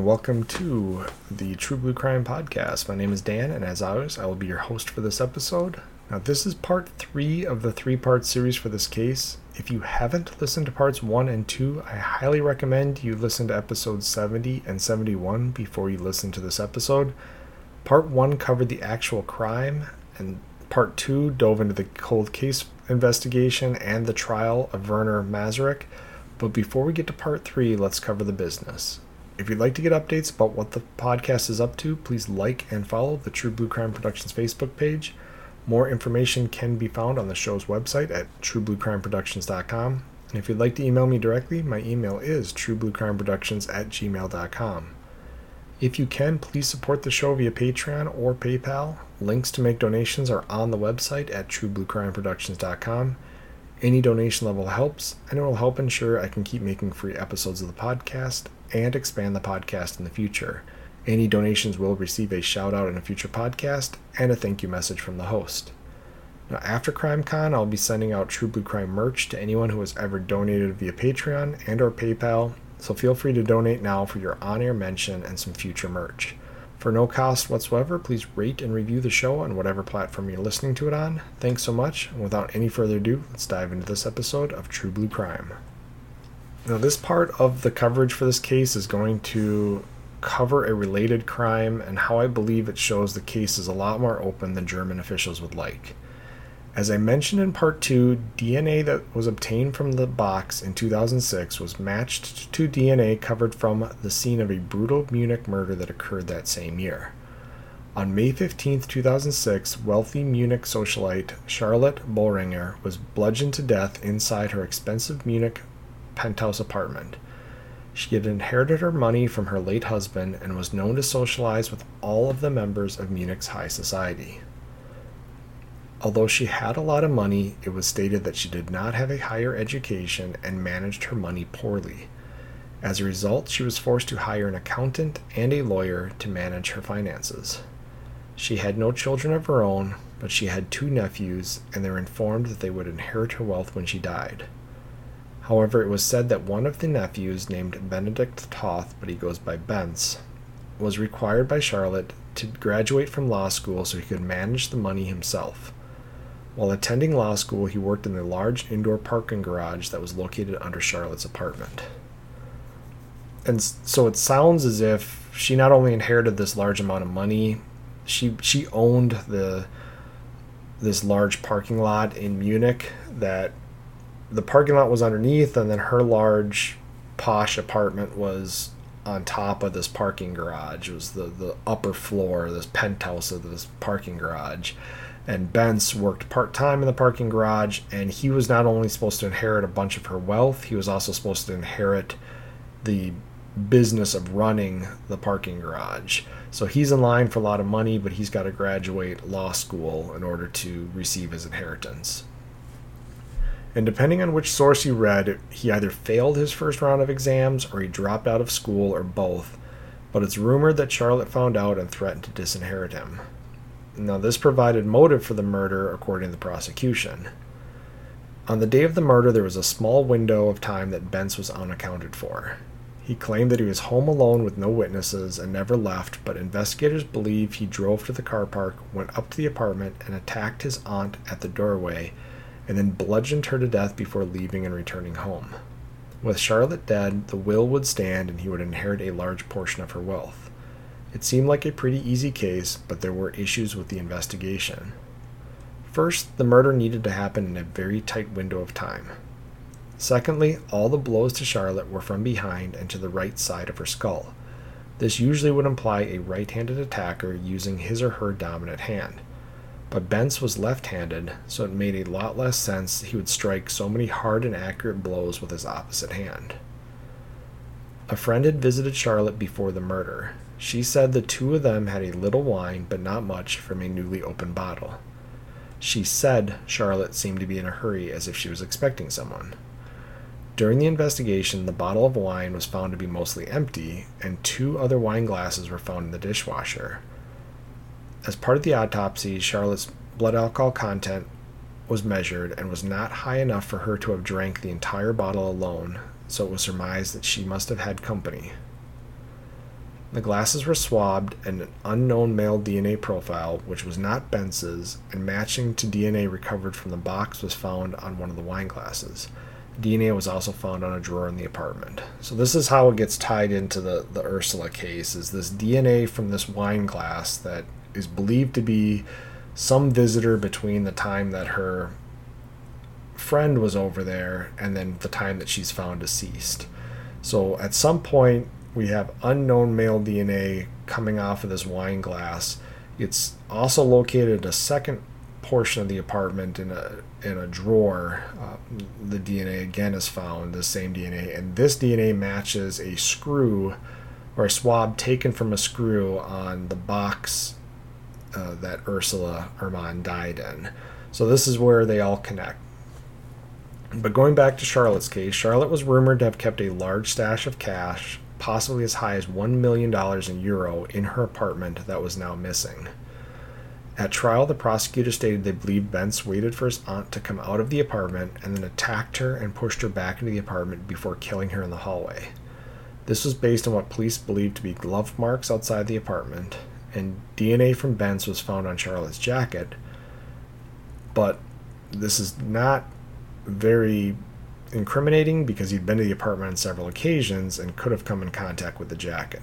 And welcome to the True Blue Crime Podcast. My name is Dan, and as always, I will be your host for this episode. Now, this is part three of the three part series for this case. If you haven't listened to parts one and two, I highly recommend you listen to episodes 70 and 71 before you listen to this episode. Part one covered the actual crime, and part two dove into the cold case investigation and the trial of Werner Mazurek. But before we get to part three, let's cover the business. If you'd like to get updates about what the podcast is up to, please like and follow the True Blue Crime Productions Facebook page. More information can be found on the show's website at truebluecrimeproductions.com. And if you'd like to email me directly, my email is truebluecrimeproductions at gmail.com. If you can, please support the show via Patreon or PayPal. Links to make donations are on the website at truebluecrimeproductions.com. Any donation level helps, and it will help ensure I can keep making free episodes of the podcast and expand the podcast in the future. Any donations will receive a shout out in a future podcast and a thank you message from the host. Now, after CrimeCon, I'll be sending out True Blue Crime merch to anyone who has ever donated via Patreon and or PayPal, so feel free to donate now for your on-air mention and some future merch. For no cost whatsoever, please rate and review the show on whatever platform you're listening to it on. Thanks so much, and without any further ado, let's dive into this episode of True Blue Crime. Now, this part of the coverage for this case is going to cover a related crime and how I believe it shows the case is a lot more open than German officials would like. As I mentioned in part 2, DNA that was obtained from the box in 2006 was matched to DNA covered from the scene of a brutal Munich murder that occurred that same year. On May 15, 2006, wealthy Munich socialite Charlotte Boehringer was bludgeoned to death inside her expensive Munich penthouse apartment. She had inherited her money from her late husband and was known to socialize with all of the members of Munich's high society. Although she had a lot of money, it was stated that she did not have a higher education and managed her money poorly. As a result, she was forced to hire an accountant and a lawyer to manage her finances. She had no children of her own, but she had two nephews, and they were informed that they would inherit her wealth when she died. However, it was said that one of the nephews, named Benedict Toth, but he goes by Bence, was required by Charlotte to graduate from law school so he could manage the money himself. While attending law school, he worked in the large indoor parking garage that was located under Charlotte's apartment. And so it sounds as if she not only inherited this large amount of money, she she owned the this large parking lot in Munich that the parking lot was underneath, and then her large posh apartment was on top of this parking garage. It was the, the upper floor, this penthouse of this parking garage. And Bence worked part time in the parking garage, and he was not only supposed to inherit a bunch of her wealth, he was also supposed to inherit the business of running the parking garage. So he's in line for a lot of money, but he's got to graduate law school in order to receive his inheritance. And depending on which source you read, he either failed his first round of exams or he dropped out of school or both. But it's rumored that Charlotte found out and threatened to disinherit him. Now, this provided motive for the murder, according to the prosecution. On the day of the murder, there was a small window of time that Bence was unaccounted for. He claimed that he was home alone with no witnesses and never left, but investigators believe he drove to the car park, went up to the apartment, and attacked his aunt at the doorway and then bludgeoned her to death before leaving and returning home. With Charlotte dead, the will would stand and he would inherit a large portion of her wealth. It seemed like a pretty easy case, but there were issues with the investigation. First, the murder needed to happen in a very tight window of time. Secondly, all the blows to Charlotte were from behind and to the right side of her skull. This usually would imply a right handed attacker using his or her dominant hand. But Bence was left handed, so it made a lot less sense he would strike so many hard and accurate blows with his opposite hand. A friend had visited Charlotte before the murder. She said the two of them had a little wine, but not much, from a newly opened bottle. She said Charlotte seemed to be in a hurry as if she was expecting someone. During the investigation, the bottle of wine was found to be mostly empty, and two other wine glasses were found in the dishwasher. As part of the autopsy, Charlotte's blood alcohol content was measured and was not high enough for her to have drank the entire bottle alone, so it was surmised that she must have had company. The glasses were swabbed, and an unknown male DNA profile, which was not Bence's, and matching to DNA recovered from the box, was found on one of the wine glasses. DNA was also found on a drawer in the apartment. So this is how it gets tied into the, the Ursula case is this DNA from this wine glass that is believed to be some visitor between the time that her friend was over there and then the time that she's found deceased. So at some point we have unknown male DNA coming off of this wine glass. It's also located a second portion of the apartment in a in a drawer. Uh, the DNA again is found, the same DNA, and this DNA matches a screw or a swab taken from a screw on the box uh, that Ursula Hermann died in. So this is where they all connect. But going back to Charlotte's case, Charlotte was rumored to have kept a large stash of cash, possibly as high as $1 million in euro, in her apartment that was now missing. At trial, the prosecutor stated they believed Bence waited for his aunt to come out of the apartment and then attacked her and pushed her back into the apartment before killing her in the hallway. This was based on what police believed to be glove marks outside the apartment, and DNA from Bence was found on Charlotte's jacket. But this is not very incriminating because he'd been to the apartment on several occasions and could have come in contact with the jacket.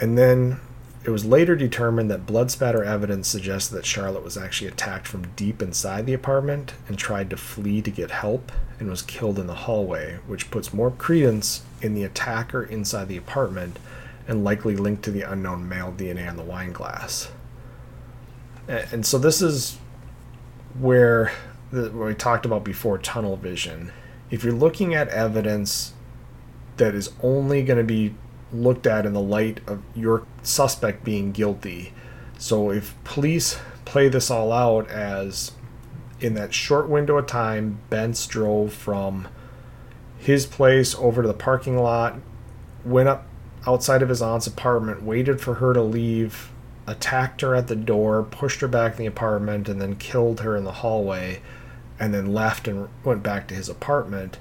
And then it was later determined that blood spatter evidence suggested that Charlotte was actually attacked from deep inside the apartment and tried to flee to get help and was killed in the hallway, which puts more credence in the attacker inside the apartment and likely linked to the unknown male DNA on the wine glass. And so this is where the, what we talked about before tunnel vision. If you're looking at evidence that is only going to be looked at in the light of your suspect being guilty. So if police play this all out as in that short window of time, Bence drove from his place over to the parking lot, went up outside of his aunt's apartment, waited for her to leave, attacked her at the door, pushed her back in the apartment, and then killed her in the hallway, and then left and went back to his apartment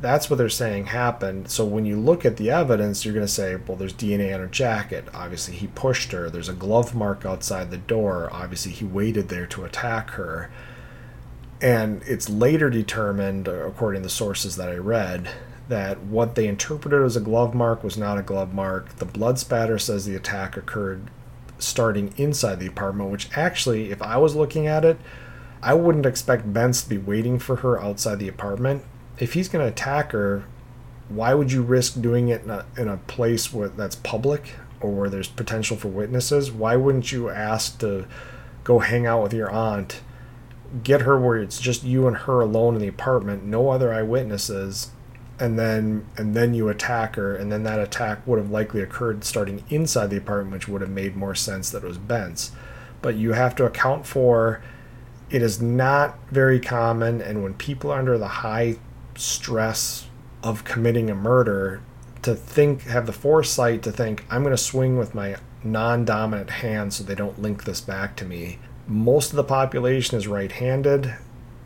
that's what they're saying happened. So when you look at the evidence, you're going to say, well, there's DNA on her jacket. Obviously, he pushed her. There's a glove mark outside the door. Obviously, he waited there to attack her. And it's later determined, according to the sources that I read, that what they interpreted as a glove mark was not a glove mark. The blood spatter says the attack occurred starting inside the apartment, which actually, if I was looking at it, I wouldn't expect Bence to be waiting for her outside the apartment if he's going to attack her, why would you risk doing it in a, in a place where that's public or where there's potential for witnesses? Why wouldn't you ask to go hang out with your aunt, get her where it's just you and her alone in the apartment, no other eyewitnesses, and then and then you attack her, and then that attack would have likely occurred starting inside the apartment, which would have made more sense that it was Bence. But you have to account for it is not very common, and when people are under the high stress of committing a murder to think have the foresight to think I'm going to swing with my non-dominant hand so they don't link this back to me. Most of the population is right-handed.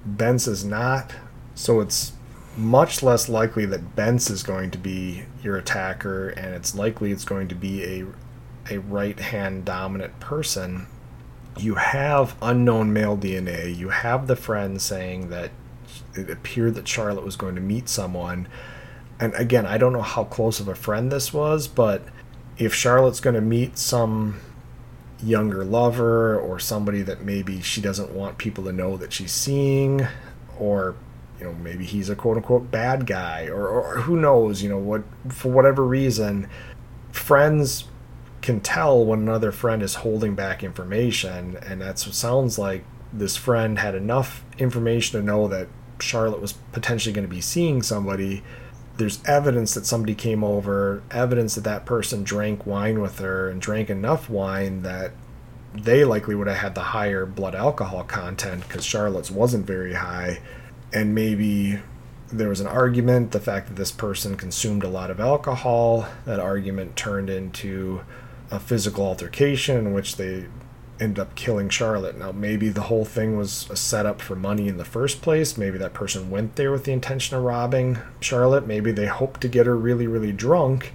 Bence is not, so it's much less likely that Bence is going to be your attacker, and it's likely it's going to be a a right hand dominant person. You have unknown male DNA. You have the friend saying that it appeared that Charlotte was going to meet someone. And again, I don't know how close of a friend this was, but if Charlotte's going to meet some younger lover or somebody that maybe she doesn't want people to know that she's seeing, or you know maybe he's a quote unquote bad guy, or, or who knows, you know what for whatever reason, friends can tell when another friend is holding back information, and that sounds like this friend had enough information to know that Charlotte was potentially going to be seeing somebody, there's evidence that somebody came over, evidence that that person drank wine with her and drank enough wine that they likely would have had the higher blood alcohol content because Charlotte's wasn't very high. And maybe there was an argument, the fact that this person consumed a lot of alcohol, that argument turned into a physical altercation in which they end up killing Charlotte. Now, maybe the whole thing was a setup for money in the first place. Maybe that person went there with the intention of robbing Charlotte. Maybe they hoped to get her really, really drunk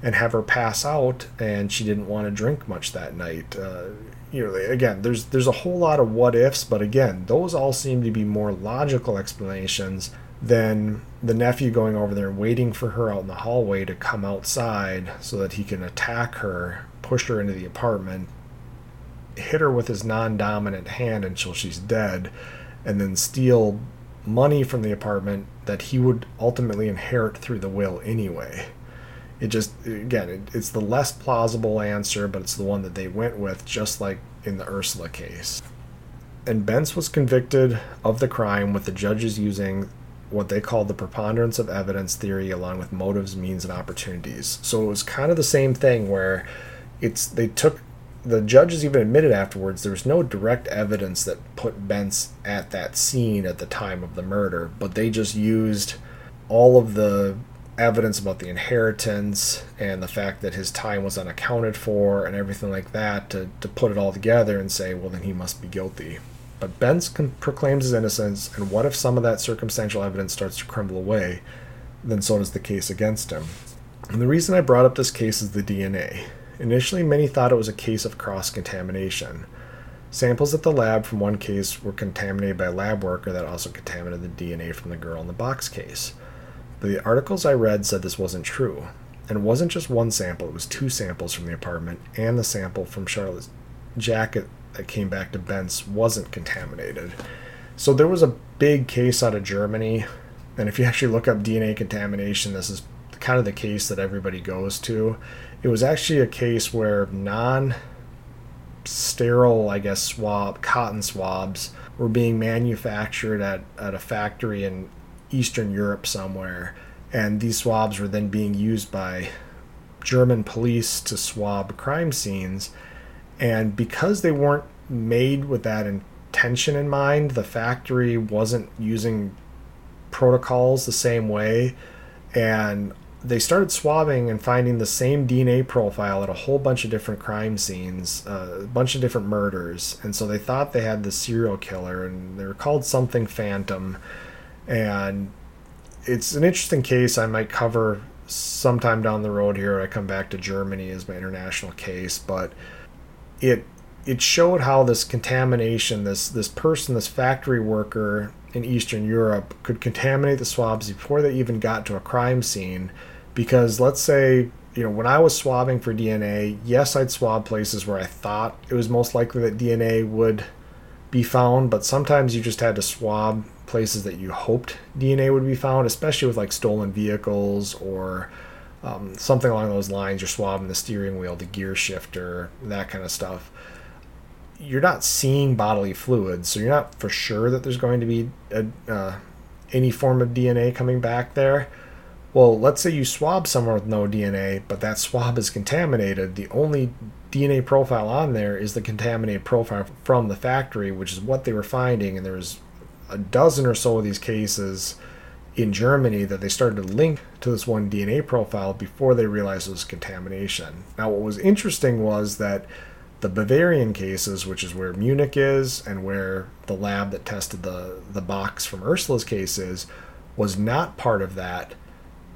and have her pass out, and she didn't want to drink much that night. Uh, you know, again, there's there's a whole lot of what ifs, but again, those all seem to be more logical explanations than the nephew going over there waiting for her out in the hallway to come outside so that he can attack her, push her into the apartment, hit her with his non-dominant hand until she's dead, and then steal money from the apartment that he would ultimately inherit through the will anyway. It just again, it, it's the less plausible answer, but it's the one that they went with, just like in the Ursula case. And Bence was convicted of the crime with the judges using what they called the preponderance of evidence theory along with motives, means, and opportunities. So it was kind of the same thing where it's they took the judges even admitted afterwards there was no direct evidence that put Bence at that scene at the time of the murder, but they just used all of the evidence about the inheritance and the fact that his time was unaccounted for and everything like that to, to put it all together and say, well, then he must be guilty. But Bence proclaims his innocence, and what if some of that circumstantial evidence starts to crumble away? Then so does the case against him. And the reason I brought up this case is the DNA. Initially, many thought it was a case of cross contamination. Samples at the lab from one case were contaminated by a lab worker that also contaminated the DNA from the girl in the box case. But the articles I read said this wasn't true. And it wasn't just one sample, it was two samples from the apartment and the sample from Charlotte's jacket that came back to Bence wasn't contaminated. So there was a big case out of Germany. And if you actually look up DNA contamination, this is kind of the case that everybody goes to. It was actually a case where non sterile, I guess, swab cotton swabs were being manufactured at, at a factory in Eastern Europe somewhere, and these swabs were then being used by German police to swab crime scenes. And because they weren't made with that intention in mind, the factory wasn't using protocols the same way. And they started swabbing and finding the same DNA profile at a whole bunch of different crime scenes, uh, a bunch of different murders. And so they thought they had the serial killer, and they were called something Phantom and it's an interesting case I might cover sometime down the road here. I come back to Germany as my international case, but it it showed how this contamination, this this person, this factory worker in Eastern Europe could contaminate the swabs before they even got to a crime scene. Because let's say, you know, when I was swabbing for DNA, yes, I'd swab places where I thought it was most likely that DNA would be found, but sometimes you just had to swab places that you hoped DNA would be found, especially with like stolen vehicles or um, something along those lines. You're swabbing the steering wheel, the gear shifter, that kind of stuff. You're not seeing bodily fluids, so you're not for sure that there's going to be a, uh, any form of DNA coming back there. Well, let's say you swab somewhere with no DNA, but that swab is contaminated. The only DNA profile on there is the contaminated profile from the factory, which is what they were finding. And there was a dozen or so of these cases in Germany that they started to link to this one DNA profile before they realized it was contamination. Now, what was interesting was that the Bavarian cases, which is where Munich is and where the lab that tested the, the box from Ursula's case is, was not part of that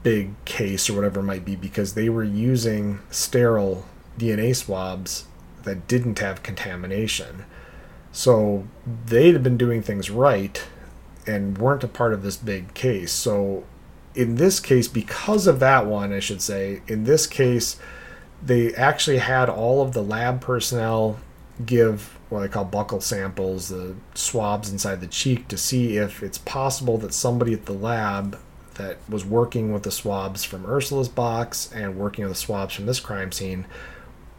big case or whatever it might be because they were using sterile DNA swabs that didn't have contamination. So they'd have been doing things right and weren't a part of this big case. So in this case, because of that one, I should say, in this case, they actually had all of the lab personnel give what I call buccal samples, the swabs inside the cheek, to see if it's possible that somebody at the lab that was working with the swabs from Ursula's box and working with the swabs from this crime scene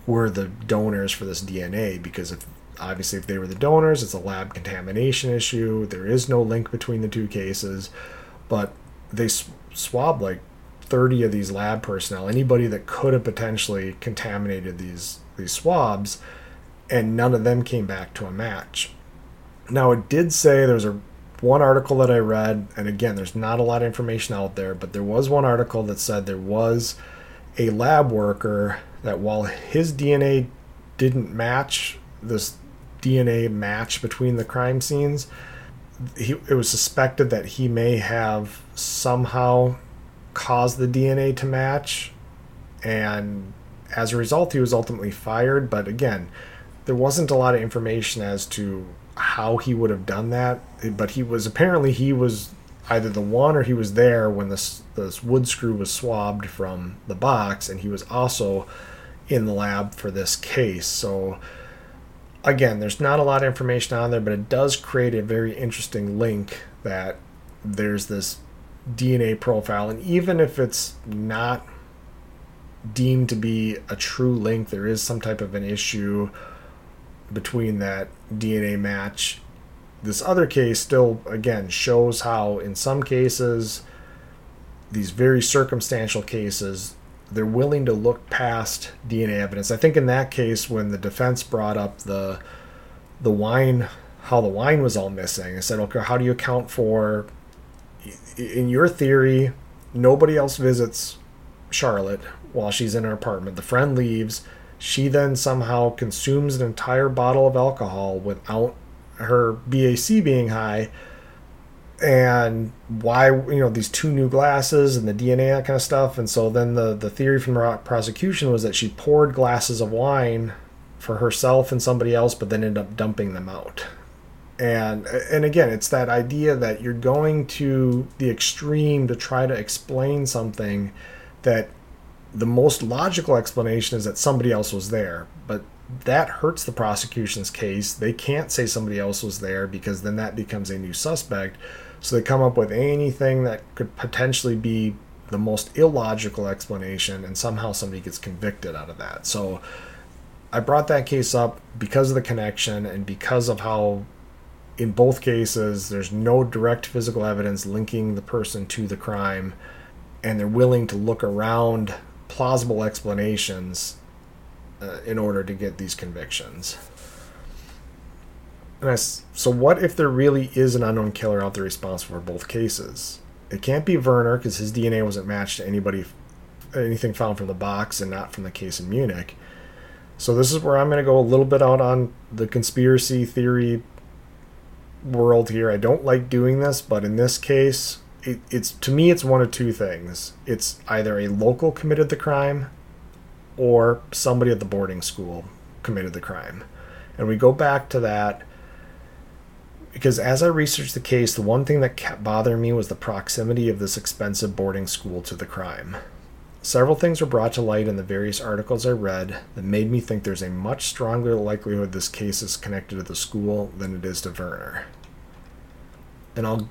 were the donors for this DNA. Because if obviously if they were the donors it's a lab contamination issue. There is no link between the two cases. But they sw- swabbed like 30 of these lab personnel. Anybody that could have potentially contaminated these these swabs and none of them came back to a match. Now it did say there was a one article that i read and again there's not a lot of information out there but there was one article that said there was a lab worker that while his dna didn't match this DNA match between the crime scenes. He, it was suspected that he may have somehow caused the DNA to match, And as a result, he was ultimately fired. But again, there wasn't a lot of information as to how he would have done that. But he was apparently he was either the one or he was there when this this wood screw was swabbed from the box, and he was also in the lab for this case. So again, there's not a lot of information on there, but it does create a very interesting link that there's this DNA profile, and even if it's not deemed to be a true link, there is some type of an issue between that DNA match. This other case still, again, shows how, in some cases, these very circumstantial cases, they're willing to look past DNA evidence. I think in that case, when the defense brought up the the wine, how the wine was all missing, I said, okay, how do you account for, in your theory, nobody else visits Charlotte while she's in her apartment. The friend leaves. She then somehow consumes an entire bottle of alcohol without her BAC being high. And why, you know, these two new glasses and the DNA, that kind of stuff. And so then the, the theory from the prosecution was that she poured glasses of wine for herself and somebody else, but then ended up dumping them out. And and again, it's that idea that you're going to the extreme to try to explain something that the most logical explanation is that somebody else was there, but that hurts the prosecution's case. They can't say somebody else was there because then that becomes a new suspect. So they come up with anything that could potentially be the most illogical explanation, and somehow somebody gets convicted out of that. So I brought that case up because of the connection and because of how, in both cases, there's no direct physical evidence linking the person to the crime, and they're willing to look around plausible explanations uh, in order to get these convictions. I, so, what if there really is an unknown killer out there responsible for both cases? It can't be Werner because his DNA wasn't matched to anybody, anything found from the box and not from the case in Munich. So, this is where I'm going to go a little bit out on the conspiracy theory world here. I don't like doing this, but in this case, it, it's to me it's one of two things it's either a local committed the crime or somebody at the boarding school committed the crime. And we go back to that because as i researched the case the one thing that kept bothering me was the proximity of this expensive boarding school to the crime. Several things were brought to light in the various articles i read that made me think there's a much stronger likelihood this case is connected to the school than it is to werner. And i'll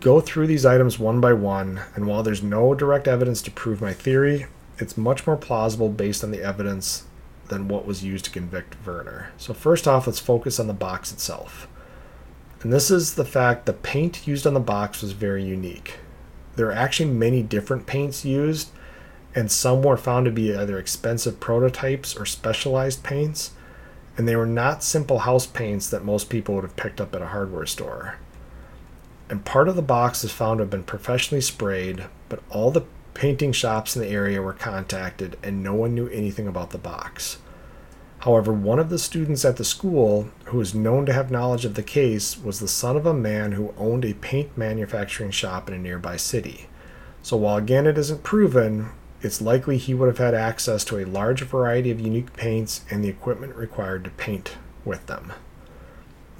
go through these items one by one, and while there's no direct evidence to prove my theory, it's much more plausible based on the evidence than what was used to convict Werner. So, first off, let's focus on the box itself. And this is the fact the paint used on the box was very unique. There are actually many different paints used, and some were found to be either expensive prototypes or specialized paints, and they were not simple house paints that most people would have picked up at a hardware store and part of the box is found to have been professionally sprayed, but all the painting shops in the area were contacted and no one knew anything about the box. However, one of the students at the school, who is known to have knowledge of the case, was the son of a man who owned a paint manufacturing shop in a nearby city. So, while again it isn't proven, it's likely he would have had access to a large variety of unique paints and the equipment required to paint with them.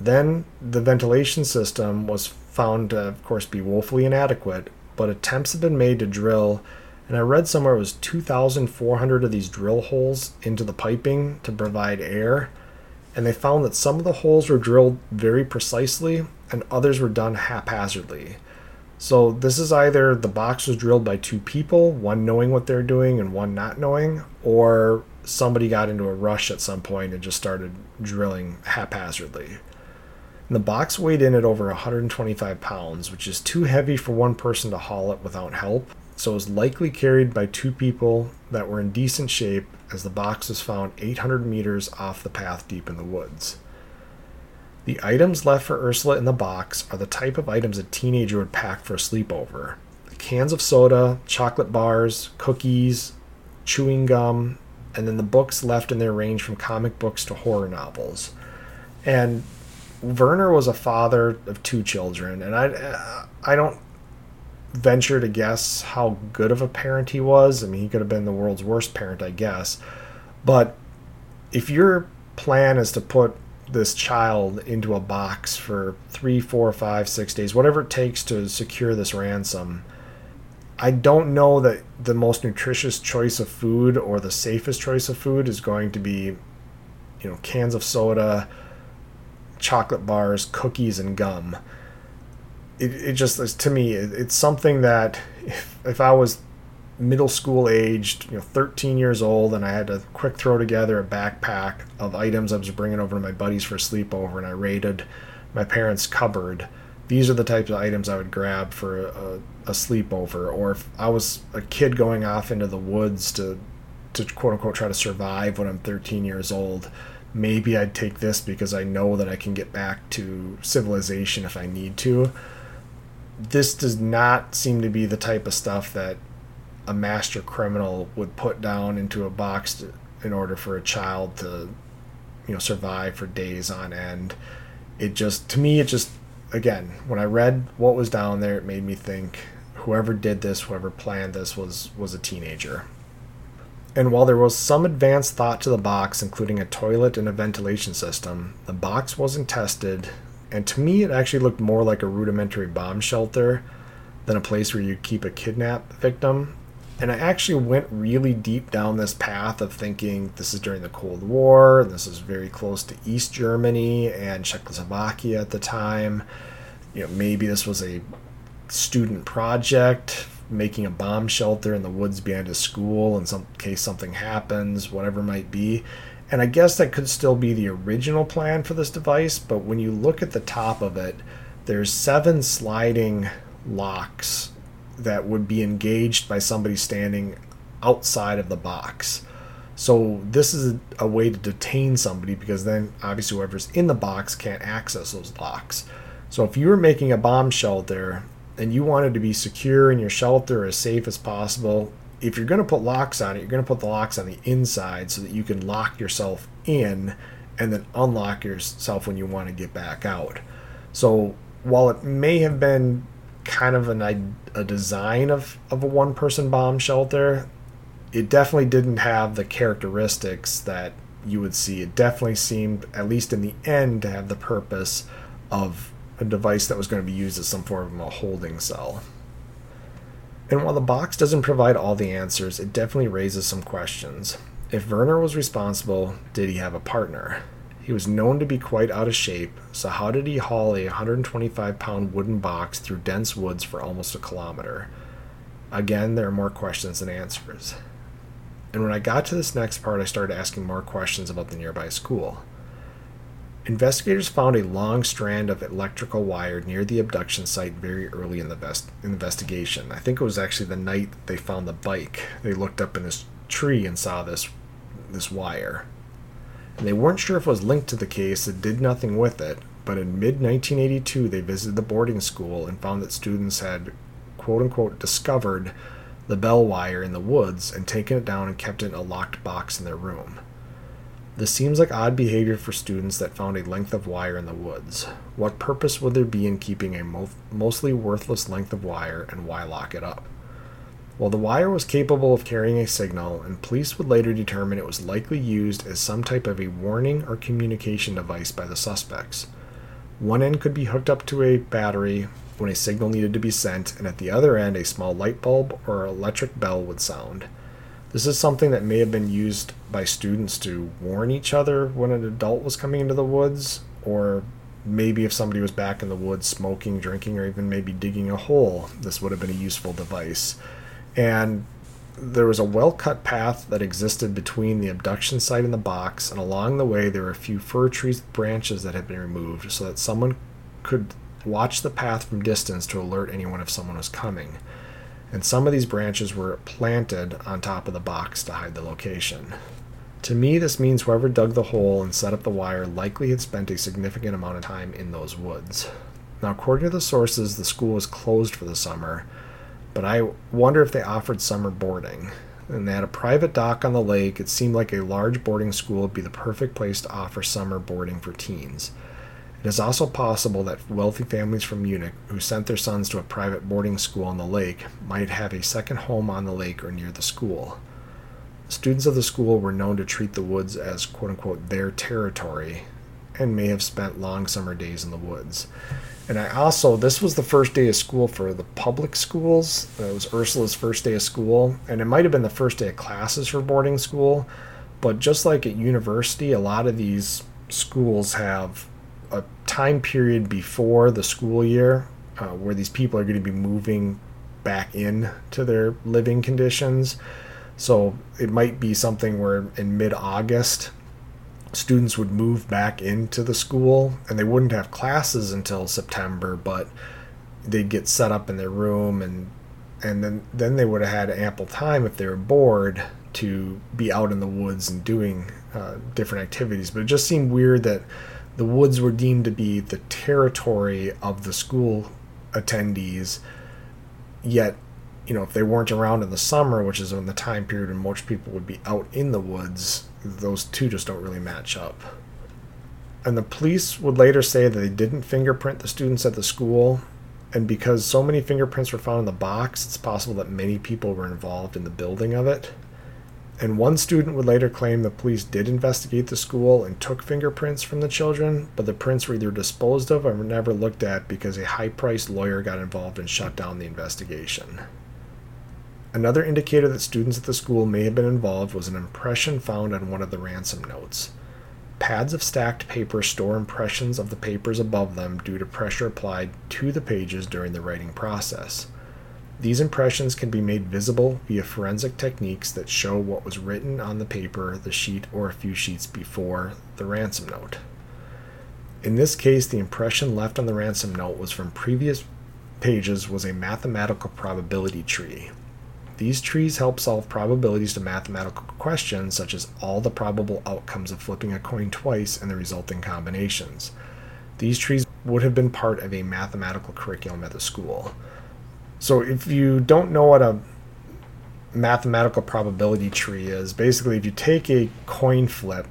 Then, the ventilation system was found to, of course, be woefully inadequate, but attempts have been made to drill, and I read somewhere it was 2,400 of these drill holes into the piping to provide air, and they found that some of the holes were drilled very precisely and others were done haphazardly. So this is either the box was drilled by two people, one knowing what they're doing and one not knowing, or somebody got into a rush at some point and just started drilling haphazardly. And the box weighed in at over 125 pounds, which is too heavy for one person to haul it without help. So it was likely carried by two people that were in decent shape, as the box was found 800 meters off the path deep in the woods. The items left for Ursula in the box are the type of items a teenager would pack for a sleepover cans of soda, chocolate bars, cookies, chewing gum, and then the books left in their range from comic books to horror novels. And Werner was a father of two children, and I, I don't. venture to guess how good of a parent he was. I mean, he could have been the world's worst parent, I guess. But if your plan is to put this child into a box for three, four, five, six days, whatever it takes to secure this ransom, I don't know that the most nutritious choice of food or the safest choice of food is going to be, you know, cans of soda, chocolate bars, cookies, and gum. It, it just to me, it, it's something that if, if I was middle school aged, you know, 13 years old, and I had to quick throw together a backpack of items I was bringing over to my buddies for a sleepover, and I raided my parents' cupboard. These are the types of items I would grab for a, a sleepover, or if I was a kid going off into the woods to, to quote unquote try to survive when I'm 13 years old. Maybe I'd take this because I know that I can get back to civilization if I need to. This does not seem to be the type of stuff that a master criminal would put down into a box to, in order for a child to you know survive for days on end it just to me it just again when i read what was down there it made me think whoever did this whoever planned this was was a teenager and while there was some advanced thought to the box including a toilet and a ventilation system the box wasn't tested. And to me it actually looked more like a rudimentary bomb shelter than a place where you keep a kidnap victim. And I actually went really deep down this path of thinking this is during the Cold War, and this is very close to East Germany and Czechoslovakia at the time. You know, maybe this was a student project making a bomb shelter in the woods behind a school in some case something happens, whatever might be. And I guess that could still be the original plan for this device, but when you look at the top of it, there's seven sliding locks that would be engaged by somebody standing outside of the box. So this is a, way to detain somebody because then obviously whoever's in the box can't access those locks. So if you were making a bomb shelter and you wanted to be secure in your shelter as safe as possible, if you're going to put locks on it, you're going to put the locks on the inside so that you can lock yourself in and then unlock yourself when you want to get back out. So while it may have been kind of an a design of, of a one person bomb shelter. It definitely didn't have the characteristics that you would see. It definitely seemed, at least in the end, to have the purpose of a device that was going to be used as some form of a holding cell. And while the box doesn't provide all the answers, it definitely raises some questions. If Werner was responsible, did he have a partner? He was known to be quite out of shape, so how did he haul a 125 pound wooden box through dense woods for almost a kilometer? Again, there are more questions than answers. And when I got to this next part, I started asking more questions about the nearby school. Investigators found a long strand of electrical wire near the abduction site very early in the best investigation. I think it was actually the night they found the bike. They looked up in this tree and saw this this wire and they weren't sure if it was linked to the case and did nothing with it. But in mid 1982, they visited the boarding school and found that students had quote unquote discovered the bell wire in the woods and taken it down and kept it in a locked box in their room. This seems like odd behavior for students that found a length of wire in the woods. What purpose would there be in keeping a mo- mostly worthless length of wire and why lock it up? While the wire was capable of carrying a signal, and police would later determine it was likely used as some type of a warning or communication device by the suspects. One end could be hooked up to a battery when a signal needed to be sent, and at the other end, a small light bulb or electric bell would sound. This is something that may have been used by students to warn each other when an adult was coming into the woods, or maybe if somebody was back in the woods smoking, drinking, or even maybe digging a hole, this would have been a useful device and there was a well cut path that existed between the abduction site and the box, and along the way there were a few fir trees branches that had been removed so that someone could watch the path from distance to alert anyone if someone was coming. And some of these branches were planted on top of the box to hide the location. To me, this means whoever dug the hole and set up the wire likely had spent a significant amount of time in those woods. Now, according to the sources, the school was closed for the summer, but I wonder if they offered summer boarding. And they had a private dock on the lake. It seemed like a large boarding school would be the perfect place to offer summer boarding for teens. It is also possible that wealthy families from Munich who sent their sons to a private boarding school on the lake might have a second home on the lake or near the school. Students of the school were known to treat the woods as quote unquote their territory and may have spent long summer days in the woods. And I also, this was the first day of school for the public schools. Uh, it was Ursula's first day of school, and it might have been the first day of classes for boarding school. But just like at university, a lot of these schools have a time period before the school year uh, where these people are going to be moving back in to their living conditions. So it might be something where in mid August, students would move back into the school and they wouldn't have classes until September, but they'd get set up in their room and and then then they would have had ample time if they were bored to be out in the woods and doing uh, different activities. But it just seemed weird that the woods were deemed to be the territory of the school attendees, yet, you know, if they weren't around in the summer, which is when the time period when most people would be out in the woods, those two just don't really match up. And the police would later say that they didn't fingerprint the students at the school, and because so many fingerprints were found in the box, it's possible that many people were involved in the building of it. And one student would later claim the police did investigate the school and took fingerprints from the children, but the prints were either disposed of or never looked at because a high priced lawyer got involved and shut down the investigation. Another indicator that students at the school may have been involved was an impression found on one of the ransom notes. Pads of stacked paper store impressions of the papers above them due to pressure applied to the pages during the writing process. These impressions can be made visible via forensic techniques that show what was written on the paper, the sheet, or a few sheets before the ransom note. In this case, the impression left on the ransom note was from previous pages was a mathematical probability tree. These trees help solve probabilities to mathematical questions such as all the probable outcomes of flipping a coin twice and the resulting combinations. These trees would have been part of a mathematical curriculum at the school. So if you don't know what a mathematical probability tree is, basically if you take a coin flip,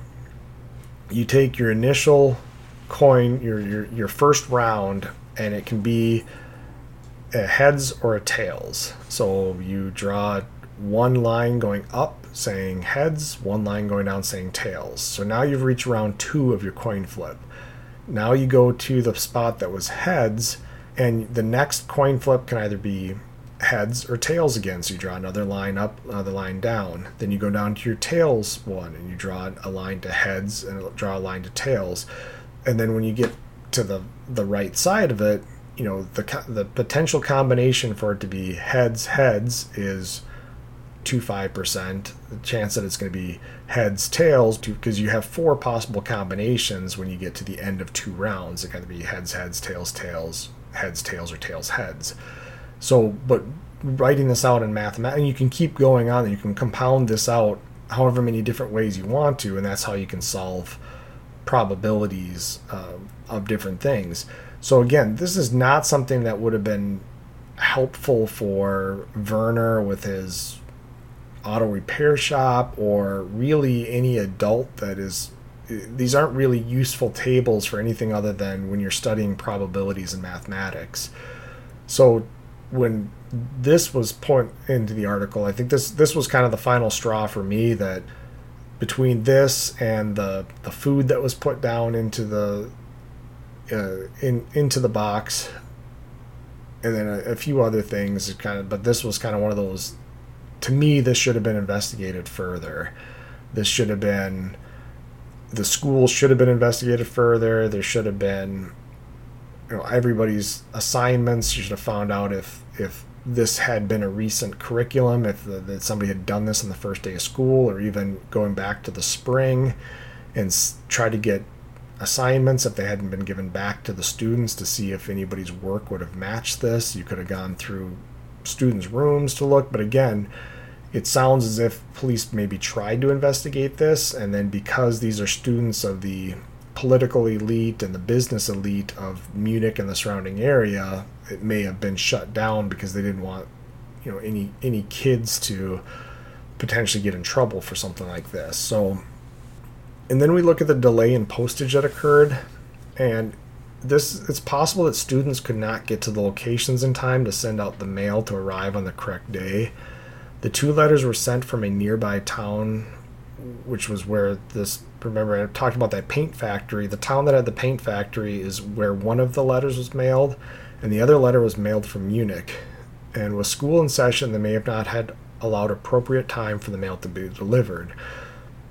you take your initial coin, your your, your first round, and it can be a heads or a tails. So you draw one line going up saying heads, one line going down saying tails. So now you've reached round two of your coin flip. Now you go to the spot that was heads and the next coin flip can either be heads or tails again. So you draw another line up, another line down. Then you go down to your tails one and you draw a line to heads and draw a line to tails. And then when you get to the the right side of it, you know the the potential combination for it to be heads heads is two five percent. The chance that it's going to be heads tails because you have four possible combinations when you get to the end of two rounds. It can be heads heads tails tails heads, tails, or tails, heads. So, but writing this out in mathematics, and you can keep going on, you can compound this out however many different ways you want to, and that's how you can solve probabilities uh, of different things. So, again, this is not something that would have been helpful for Werner with his auto repair shop or really any adult that is these aren't really useful tables for anything other than when you're studying probabilities in mathematics. So when this was put into the article, I think this this was kind of the final straw for me that between this and the the food that was put down into the uh, in into the box, and then a, a few other things, kind of. But this was kind of one of those. To me, this should have been investigated further. This should have been the school should have been investigated further. There should have been, you know, everybody's assignments. You should have found out if if this had been a recent curriculum, if the, that somebody had done this on the first day of school, or even going back to the spring, and s- try to get assignments if they hadn't been given back to the students to see if anybody's work would have matched this. You could have gone through students' rooms to look, but again it sounds as if police maybe tried to investigate this, and then because these are students of the political elite and the business elite of Munich and the surrounding area, it may have been shut down because they didn't want, you know, any any kids to potentially get in trouble for something like this. So, and then we look at the delay in postage that occurred, and this it's possible that students could not get to the locations in time to send out the mail to arrive on the correct day. The two letters were sent from a nearby town, which was where this. Remember, I talked about that paint factory. The town that had the paint factory is where one of the letters was mailed, and the other letter was mailed from Munich. And with school in session, they may have not had allowed appropriate time for the mail to be delivered.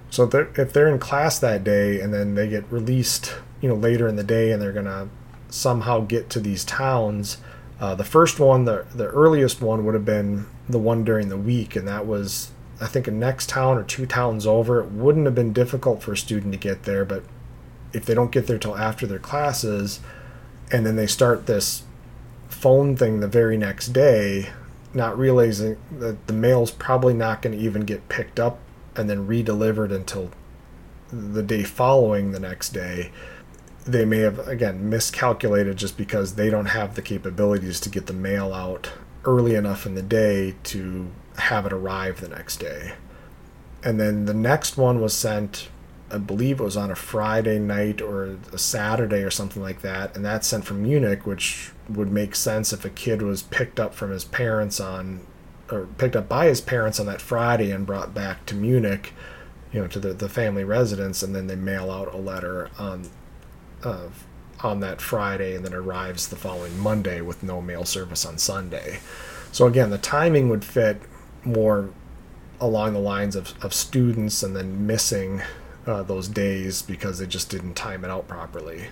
So if they're, if they're in class that day and then they get released you know later in the day and they're gonna somehow get to these towns. Uh, the first one, the the earliest one, would have been the one during the week, and that was I think a next town or two towns over. It wouldn't have been difficult for a student to get there, but if they don't get there till after their classes, and then they start this phone thing the very next day, not realizing that the mail's probably not going to even get picked up and then redelivered until the day following the next day they may have again miscalculated just because they don't have the capabilities to get the mail out early enough in the day to have it arrive the next day. And then the next one was sent I believe it was on a Friday night or a Saturday or something like that, and that's sent from Munich, which would make sense if a kid was picked up from his parents on, or picked up by his parents on that Friday and brought back to Munich, you know, to the, the family residence, and then they mail out a letter on on that Friday and then arrives the following Monday with no mail service on Sunday. So again, the timing would fit more along the lines of, of students and then missing uh, those days because they just didn't time it out properly.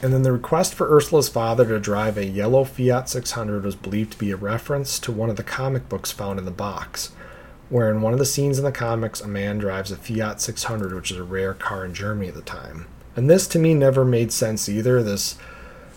And then the request for Ursula's father to drive a yellow Fiat 600 was believed to be a reference to one of the comic books found in the box, where in one of the scenes in the comics, a man drives a Fiat 600, which is a rare car in Germany at the time. And this to me never made sense either. This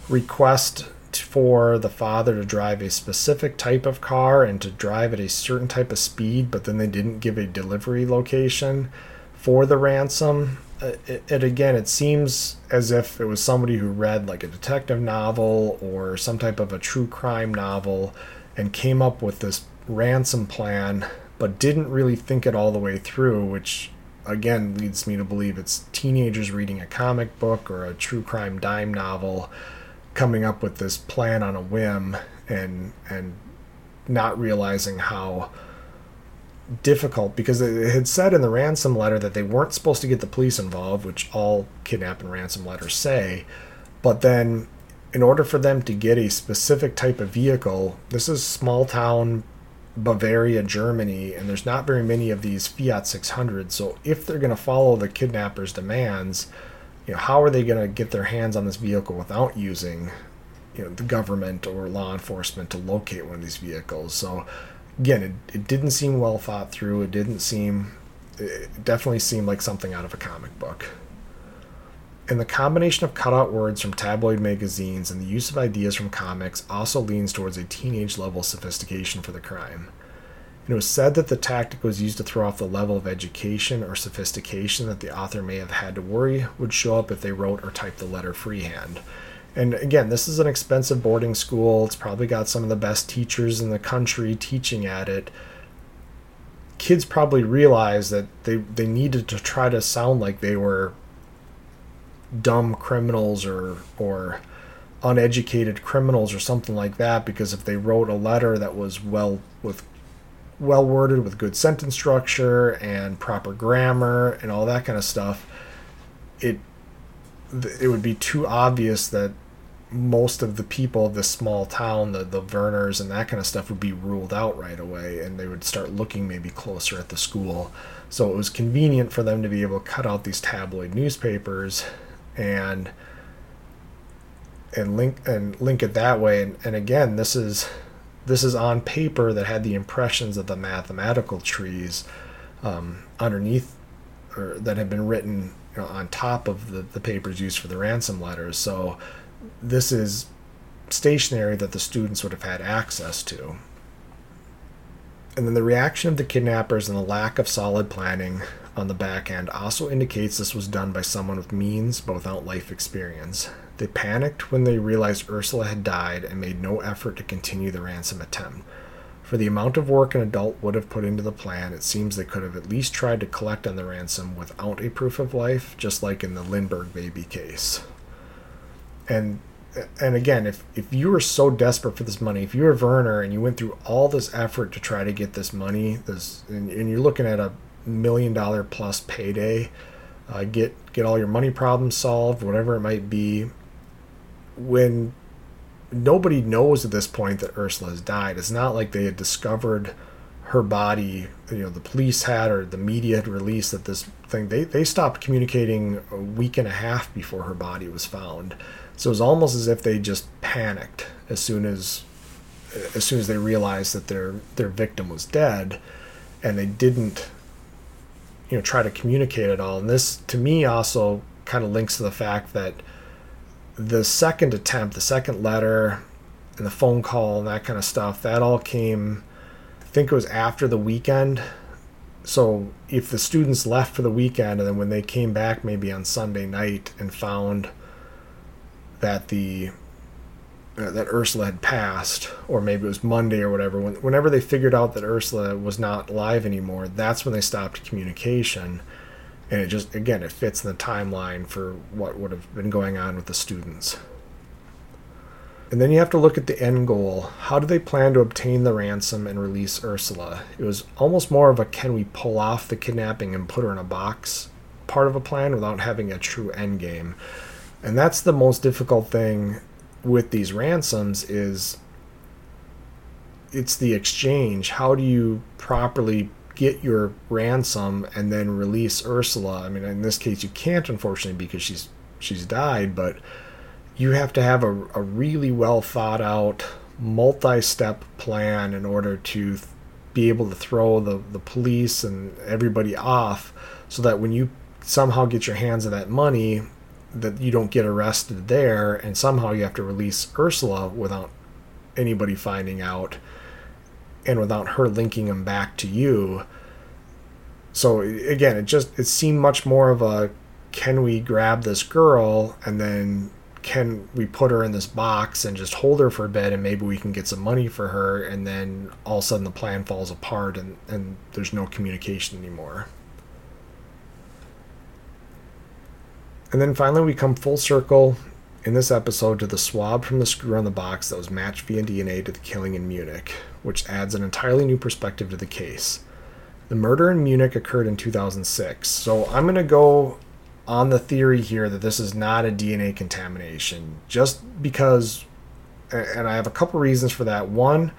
request for the father to drive a specific type of car and to drive at a certain type of speed, but then they didn't give a delivery location for the ransom. Uh, it, it, again, it seems as if it was somebody who read like a detective novel or some type of a true crime novel and came up with this ransom plan, but didn't really think it all the way through, which again leads me to believe it's teenagers reading a comic book or a true crime dime novel coming up with this plan on a whim and and not realizing how difficult because it had said in the ransom letter that they weren't supposed to get the police involved which all kidnap and ransom letters say but then in order for them to get a specific type of vehicle this is small town Bavaria, Germany, and there's not very many of these Fiat 600s. So if they're going to follow the kidnappers' demands, you know, how are they going to get their hands on this vehicle without using, you know, the government or law enforcement to locate one of these vehicles? So again, it, it didn't seem well thought through. It didn't seem, it definitely seemed like something out of a comic book. And the combination of cutout words from tabloid magazines and the use of ideas from comics also leans towards a teenage level sophistication for the crime. It was said that the tactic was used to throw off the level of education or sophistication that the author may have had to worry would show up if they wrote or typed the letter freehand. And again, this is an expensive boarding school. It's probably got some of the best teachers in the country teaching at it. Kids probably realized that they, they needed to try to sound like they were dumb criminals or or uneducated criminals or something like that because if they wrote a letter that was well with well worded with good sentence structure and proper grammar and all that kind of stuff it it would be too obvious that most of the people of this small town the the Werners and that kind of stuff would be ruled out right away and they would start looking maybe closer at the school. So it was convenient for them to be able to cut out these tabloid newspapers and and link and link it that way. And, and again this is this is on paper that had the impressions of the mathematical trees um, underneath or that had been written you know, on top of the, the papers used for the ransom letters. So this is stationery that the students would have had access to. And then the reaction of the kidnappers and the lack of solid planning on the back end also indicates this was done by someone with means but without life experience. They panicked when they realized Ursula had died and made no effort to continue the ransom attempt. For the amount of work an adult would have put into the plan, it seems they could have at least tried to collect on the ransom without a proof of life, just like in the Lindbergh baby case. And and again, if if you were so desperate for this money, if you were Werner and you went through all this effort to try to get this money, this and, and you're looking at a million dollar plus payday, uh, get get all your money problems solved, whatever it might be. When nobody knows at this point that Ursula has died, it's not like they had discovered her body. You know, the police had or the media had released that this thing. They they stopped communicating a week and a half before her body was found. So it was almost as if they just panicked as soon as as soon as they realized that their their victim was dead, and they didn't you know try to communicate at all. And this to me also kind of links to the fact that the second attempt, the second letter, and the phone call and that kind of stuff, that all came. I think it was after the weekend. So if the students left for the weekend and then when they came back maybe on Sunday night and found that the uh, that Ursula had passed, or maybe it was Monday or whatever. When, whenever they figured out that Ursula was not alive anymore, that's when they stopped communication, and it just again it fits in the timeline for what would have been going on with the students. And then you have to look at the end goal. How do they plan to obtain the ransom and release Ursula? It was almost more of a can we pull off the kidnapping and put her in a box part of a plan without having a true end game. And that's the most difficult thing with these ransoms is it's the exchange. How do you properly get your ransom and then release Ursula? I mean, in this case, you can't, unfortunately, because she's she's died. But you have to have a, a really well thought out, multi-step plan in order to be able to throw the the police and everybody off, so that when you somehow get your hands on that money, that you don't get arrested there, and somehow you have to release Ursula without anybody finding out, and without her linking him back to you. So again, it just it seemed much more of a can we grab this girl and then can we put her in this box and just hold her for a bit and maybe we can get some money for her and then all of a sudden the plan falls apart and, and there's no communication anymore. And then finally, we come full circle in this episode to the swab from the screw on the box that was matched via DNA to the killing in Munich, which adds an entirely new perspective to the case. The murder in Munich occurred in 2006, so I'm going to go on the theory here that this is not a DNA contamination, just because, and I have a couple reasons for that. One,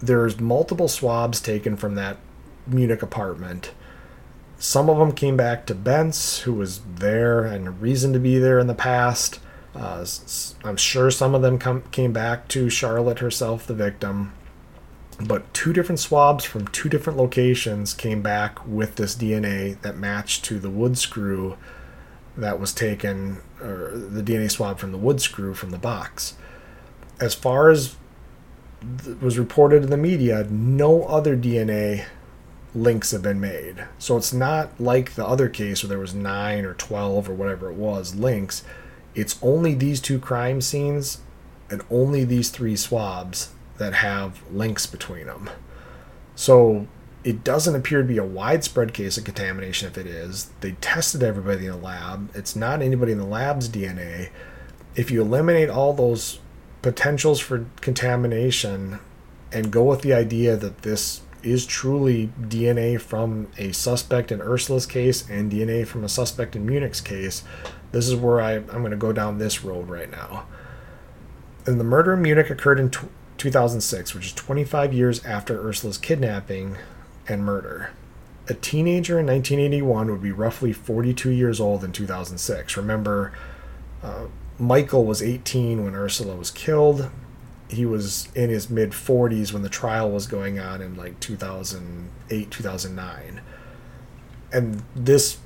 there's multiple swabs taken from that Munich apartment some of them came back to Bence, who was there and a reason to be there in the past. Uh, I'm sure some of them come, came back to Charlotte herself, the victim. But two different swabs from two different locations came back with this DNA that matched to the wood screw that was taken, or the DNA swab from the wood screw from the box. As far as was reported in the media, no other DNA links have been made. So it's not like the other case where there was 9 or 12 or whatever it was links. It's only these two crime scenes and only these three swabs that have links between them. So it doesn't appear to be a widespread case of contamination if it is. They tested everybody in the lab. It's not anybody in the lab's DNA. If you eliminate all those potentials for contamination and go with the idea that this is truly DNA from a suspect in Ursula's case and DNA from a suspect in Munich's case, this is where I, I'm going to go down this road right now. And the murder in Munich occurred in t- 2006, which is 25 years after Ursula's kidnapping and murder. A teenager in 1981 would be roughly 42 years old in 2006. Remember, uh, Michael was 18 when Ursula was killed, he was in his mid 40s when the trial was going on in like 2008 2009 and this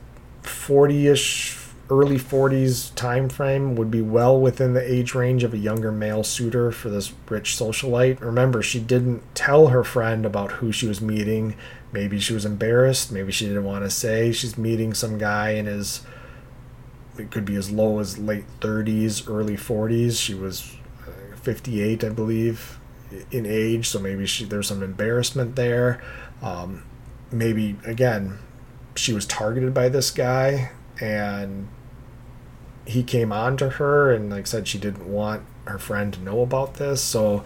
40ish early 40s time frame would be well within the age range of a younger male suitor for this rich socialite. Remember she didn't tell her friend about who she was meeting. Maybe she was embarrassed. Maybe she didn't want to say she's meeting some guy in his it could be as low as late 30s early 40s she was 58, I believe, in age. So maybe she, there's some embarrassment there. Um, maybe again, she was targeted by this guy, and he came on to her and like said she didn't want her friend to know about this. So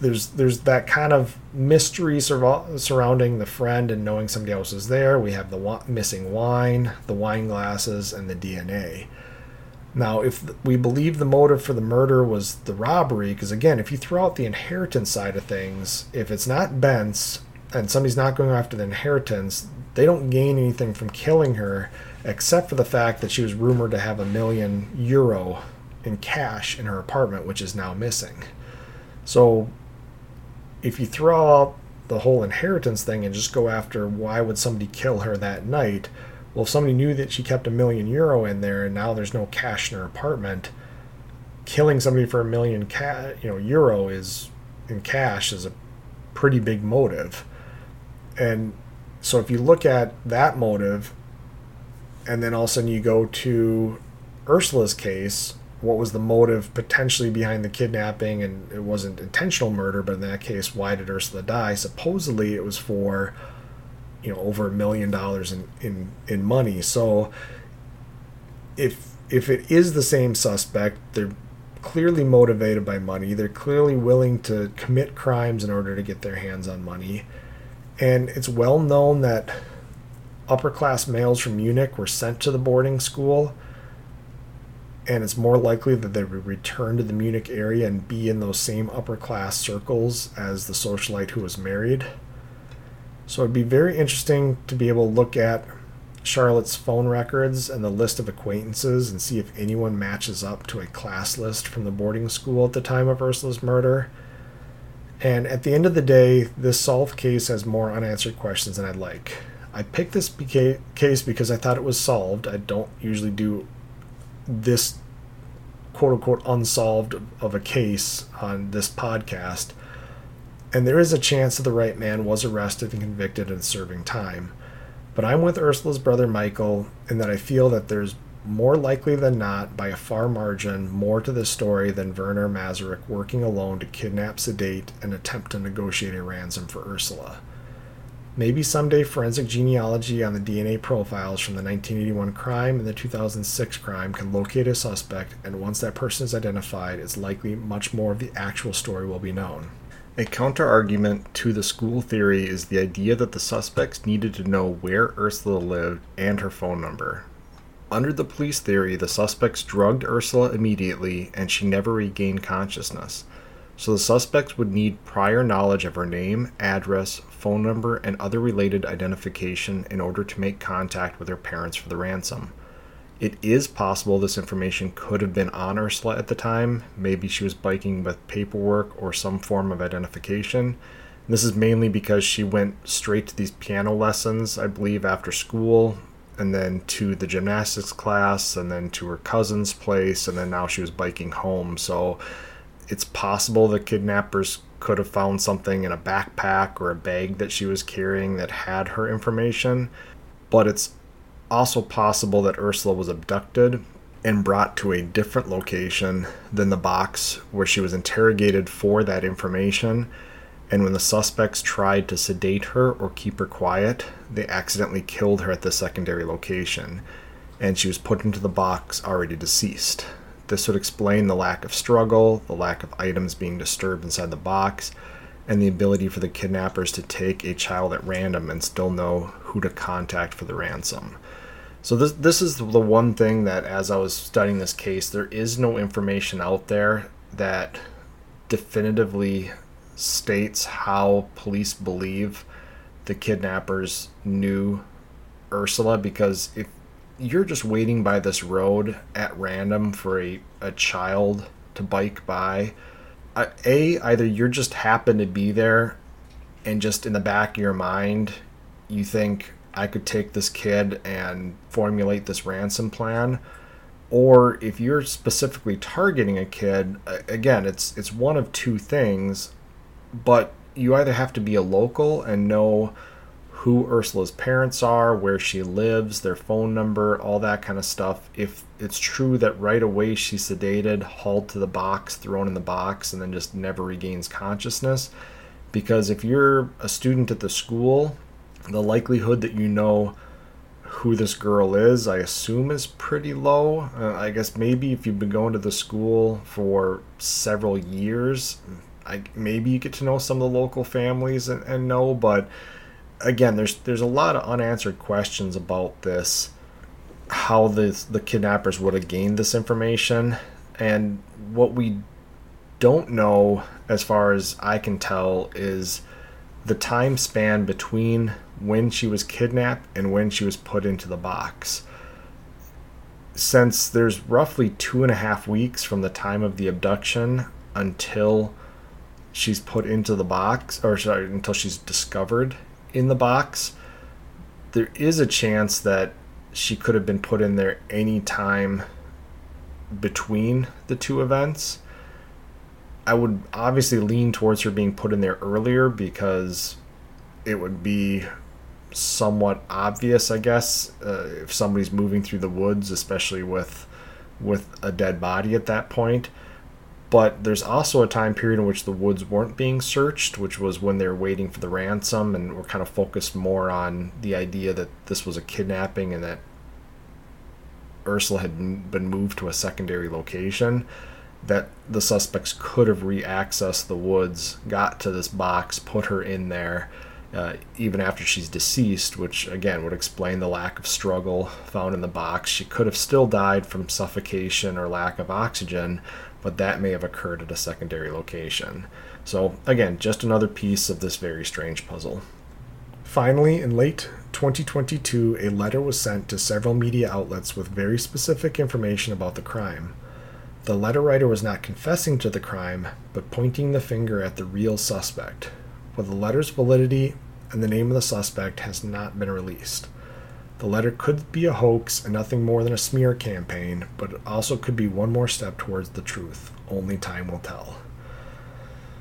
there's there's that kind of mystery sur- surrounding the friend and knowing somebody else is there. We have the wa- missing wine, the wine glasses, and the DNA. Now, if we believe the motive for the murder was the robbery, because again, if you throw out the inheritance side of things, if it's not Bence's and somebody's not going after the inheritance, they don't gain anything from killing her except for the fact that she was rumored to have a million euro in cash in her apartment, which is now missing. So if you throw out the whole inheritance thing and just go after why would somebody kill her that night, well, if somebody knew that she kept a million euro in there and now there's no cash in her apartment, killing somebody for a million ca- you know euro is in cash is a pretty big motive. And so if you look at that motive and then all of a sudden you go to Ursula's case, what was the motive potentially behind the kidnapping and it wasn't intentional murder but in that case why did ursula die supposedly it was for you know over a million dollars in, in in money. So if if it is the same suspect they're clearly motivated by money. They're clearly willing to commit crimes in order to get their hands on money. And it's well known that upper class males from munich were sent to the boarding school and it's more likely that they would return to the Munich area and be in those same upper class circles as the socialite who was married. So it'd be very interesting to be able to look at Charlotte's phone records and the list of acquaintances and see if anyone matches up to a class list from the boarding school at the time of Ursula's murder. And at the end of the day, this solved case has more unanswered questions than I'd like. I picked this case because I thought it was solved. I don't usually do this quote unquote unsolved of a case on this podcast. And there is a chance that the right man was arrested and convicted and serving time. But I'm with Ursula's brother Michael in that I feel that there's more likely than not, by a far margin, more to this story than Werner Mazurek working alone to kidnap, sedate, and attempt to negotiate a ransom for Ursula. Maybe someday forensic genealogy on the DNA profiles from the 1981 crime and the 2006 crime can locate a suspect, and once that person is identified, it's likely much more of the actual story will be known. A counterargument to the school theory is the idea that the suspects needed to know where Ursula lived and her phone number. Under the police theory, the suspects drugged Ursula immediately and she never regained consciousness. So the suspects would need prior knowledge of her name, address, phone number, and other related identification in order to make contact with her parents for the ransom. It is possible this information could have been on Ursula at the time. Maybe she was biking with paperwork or some form of identification. This is mainly because she went straight to these piano lessons, I believe, after school, and then to the gymnastics class, and then to her cousin's place, and then now she was biking home. So it's possible the kidnappers could have found something in a backpack or a bag that she was carrying that had her information, but it's also possible that Ursula was abducted and brought to a different location than the box where she was interrogated for that information. And when the suspects tried to sedate her or keep her quiet, they accidentally killed her at the secondary location, and she was put into the box already deceased. This would explain the lack of struggle, the lack of items being disturbed inside the box, and the ability for the kidnappers to take a child at random and still know who to contact for the ransom. So this this is the one thing that as I was studying this case, there is no information out there that definitively states how police believe the kidnappers knew Ursula because if you're just waiting by this road at random for a, a child to bike by. A, either you're just happen to be there and just in the back of your mind, you think, I could take this kid and formulate this ransom plan. Or if you're specifically targeting a kid, again, it's it's one of two things, but you either have to be a local and know who Ursula's parents are, where she lives, their phone number, all that kind of stuff. If it's true that right away she's sedated, hauled to the box, thrown in the box, and then just never regains consciousness. Because if you're a student at the school, the likelihood that you know who this girl is, I assume is pretty low. Uh, I guess maybe if you've been going to the school for several years, I, maybe you get to know some of the local families and, and know. But again, there's there's a lot of unanswered questions about this, how the the kidnappers would have gained this information, and what we don't know, as far as I can tell, is the time span between when she was kidnapped and when she was put into the box. Since there's roughly two and a half weeks from the time of the abduction until she's put into the box, or sorry, until she's discovered in the box, there is a chance that she could have been put in there any time between the two events. I would obviously lean towards her being put in there earlier because it would be somewhat obvious, I guess, uh, if somebody's moving through the woods, especially with with a dead body at that point. But there's also a time period in which the woods weren't being searched, which was when they were waiting for the ransom, and were kind of focused more on the idea that this was a kidnapping and that Ursula had been moved to a secondary location. That the suspects could have re-accessed the woods, got to this box, put her in there, uh, even after she's deceased, which again would explain the lack of struggle found in the box. She could have still died from suffocation or lack of oxygen, but that may have occurred at a secondary location. So, again, just another piece of this very strange puzzle. Finally, in late 2022, a letter was sent to several media outlets with very specific information about the crime. The letter writer was not confessing to the crime, but pointing the finger at the real suspect, but the letter's validity and the name of the suspect has not been released. The letter could be a hoax and nothing more than a smear campaign, but it also could be one more step towards the truth. Only time will tell.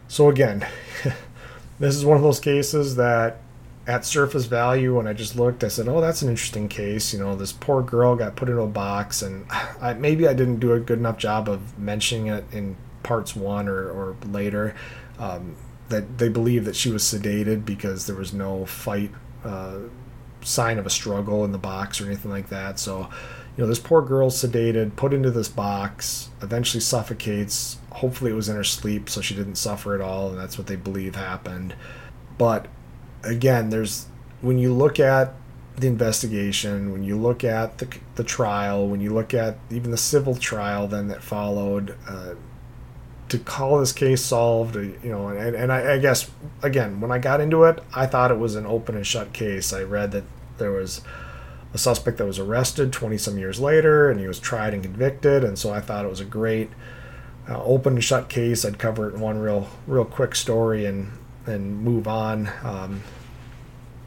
So, again, this is one of those cases that at surface value, when I just looked, I said, "Oh, that's an interesting case." You know, this poor girl got put into a box, and I, maybe I didn't do a good enough job of mentioning it in parts one or, or later. Um, that they believe that she was sedated because there was no fight uh, sign of a struggle in the box or anything like that. So, you know, this poor girl sedated, put into this box, eventually suffocates. Hopefully, it was in her sleep, so she didn't suffer at all, and that's what they believe happened. But again, there's when you look at the investigation, when you look at the, the trial, when you look at even the civil trial then that followed, uh, to call this case solved, you know, and, and I, I, guess again, when I got into it, I thought it was an open and shut case. I read that there was a suspect that was arrested 20 some years later and he was tried and convicted, and so I thought it was a great uh, open and shut case. I'd cover it in one real, real quick story and and move on. Um,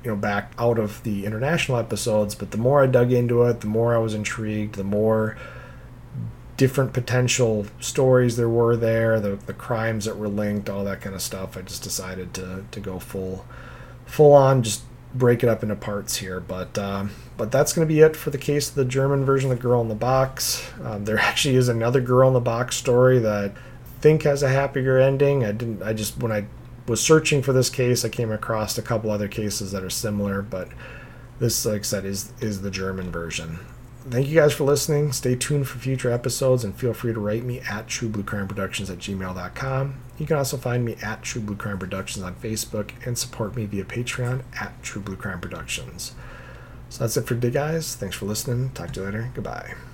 you know, back out of the international episodes, but the more I dug into it, the more I was intrigued, the more different potential stories there were there, the, the crimes that were linked, all that kind of stuff. I just decided to, to go full full on, just break it up into parts here. But um, but that's going to be it for the case of the German version of the girl in the box. Um, there actually is another girl in the box story that I think has a happier ending. I didn't. I just when I was searching for this case, I came across a couple other cases that are similar, but this, like I said, is is the German version thank you guys for listening. Stay tuned for future episodes and feel free to write me at truebluecrimeproductions at gmail.com. You can also find me at True Blue Crime Productions on Facebook and support me via Patreon at True Blue Crime Productions. So that's it for today, guys. Thanks for listening. Talk to you later. Goodbye.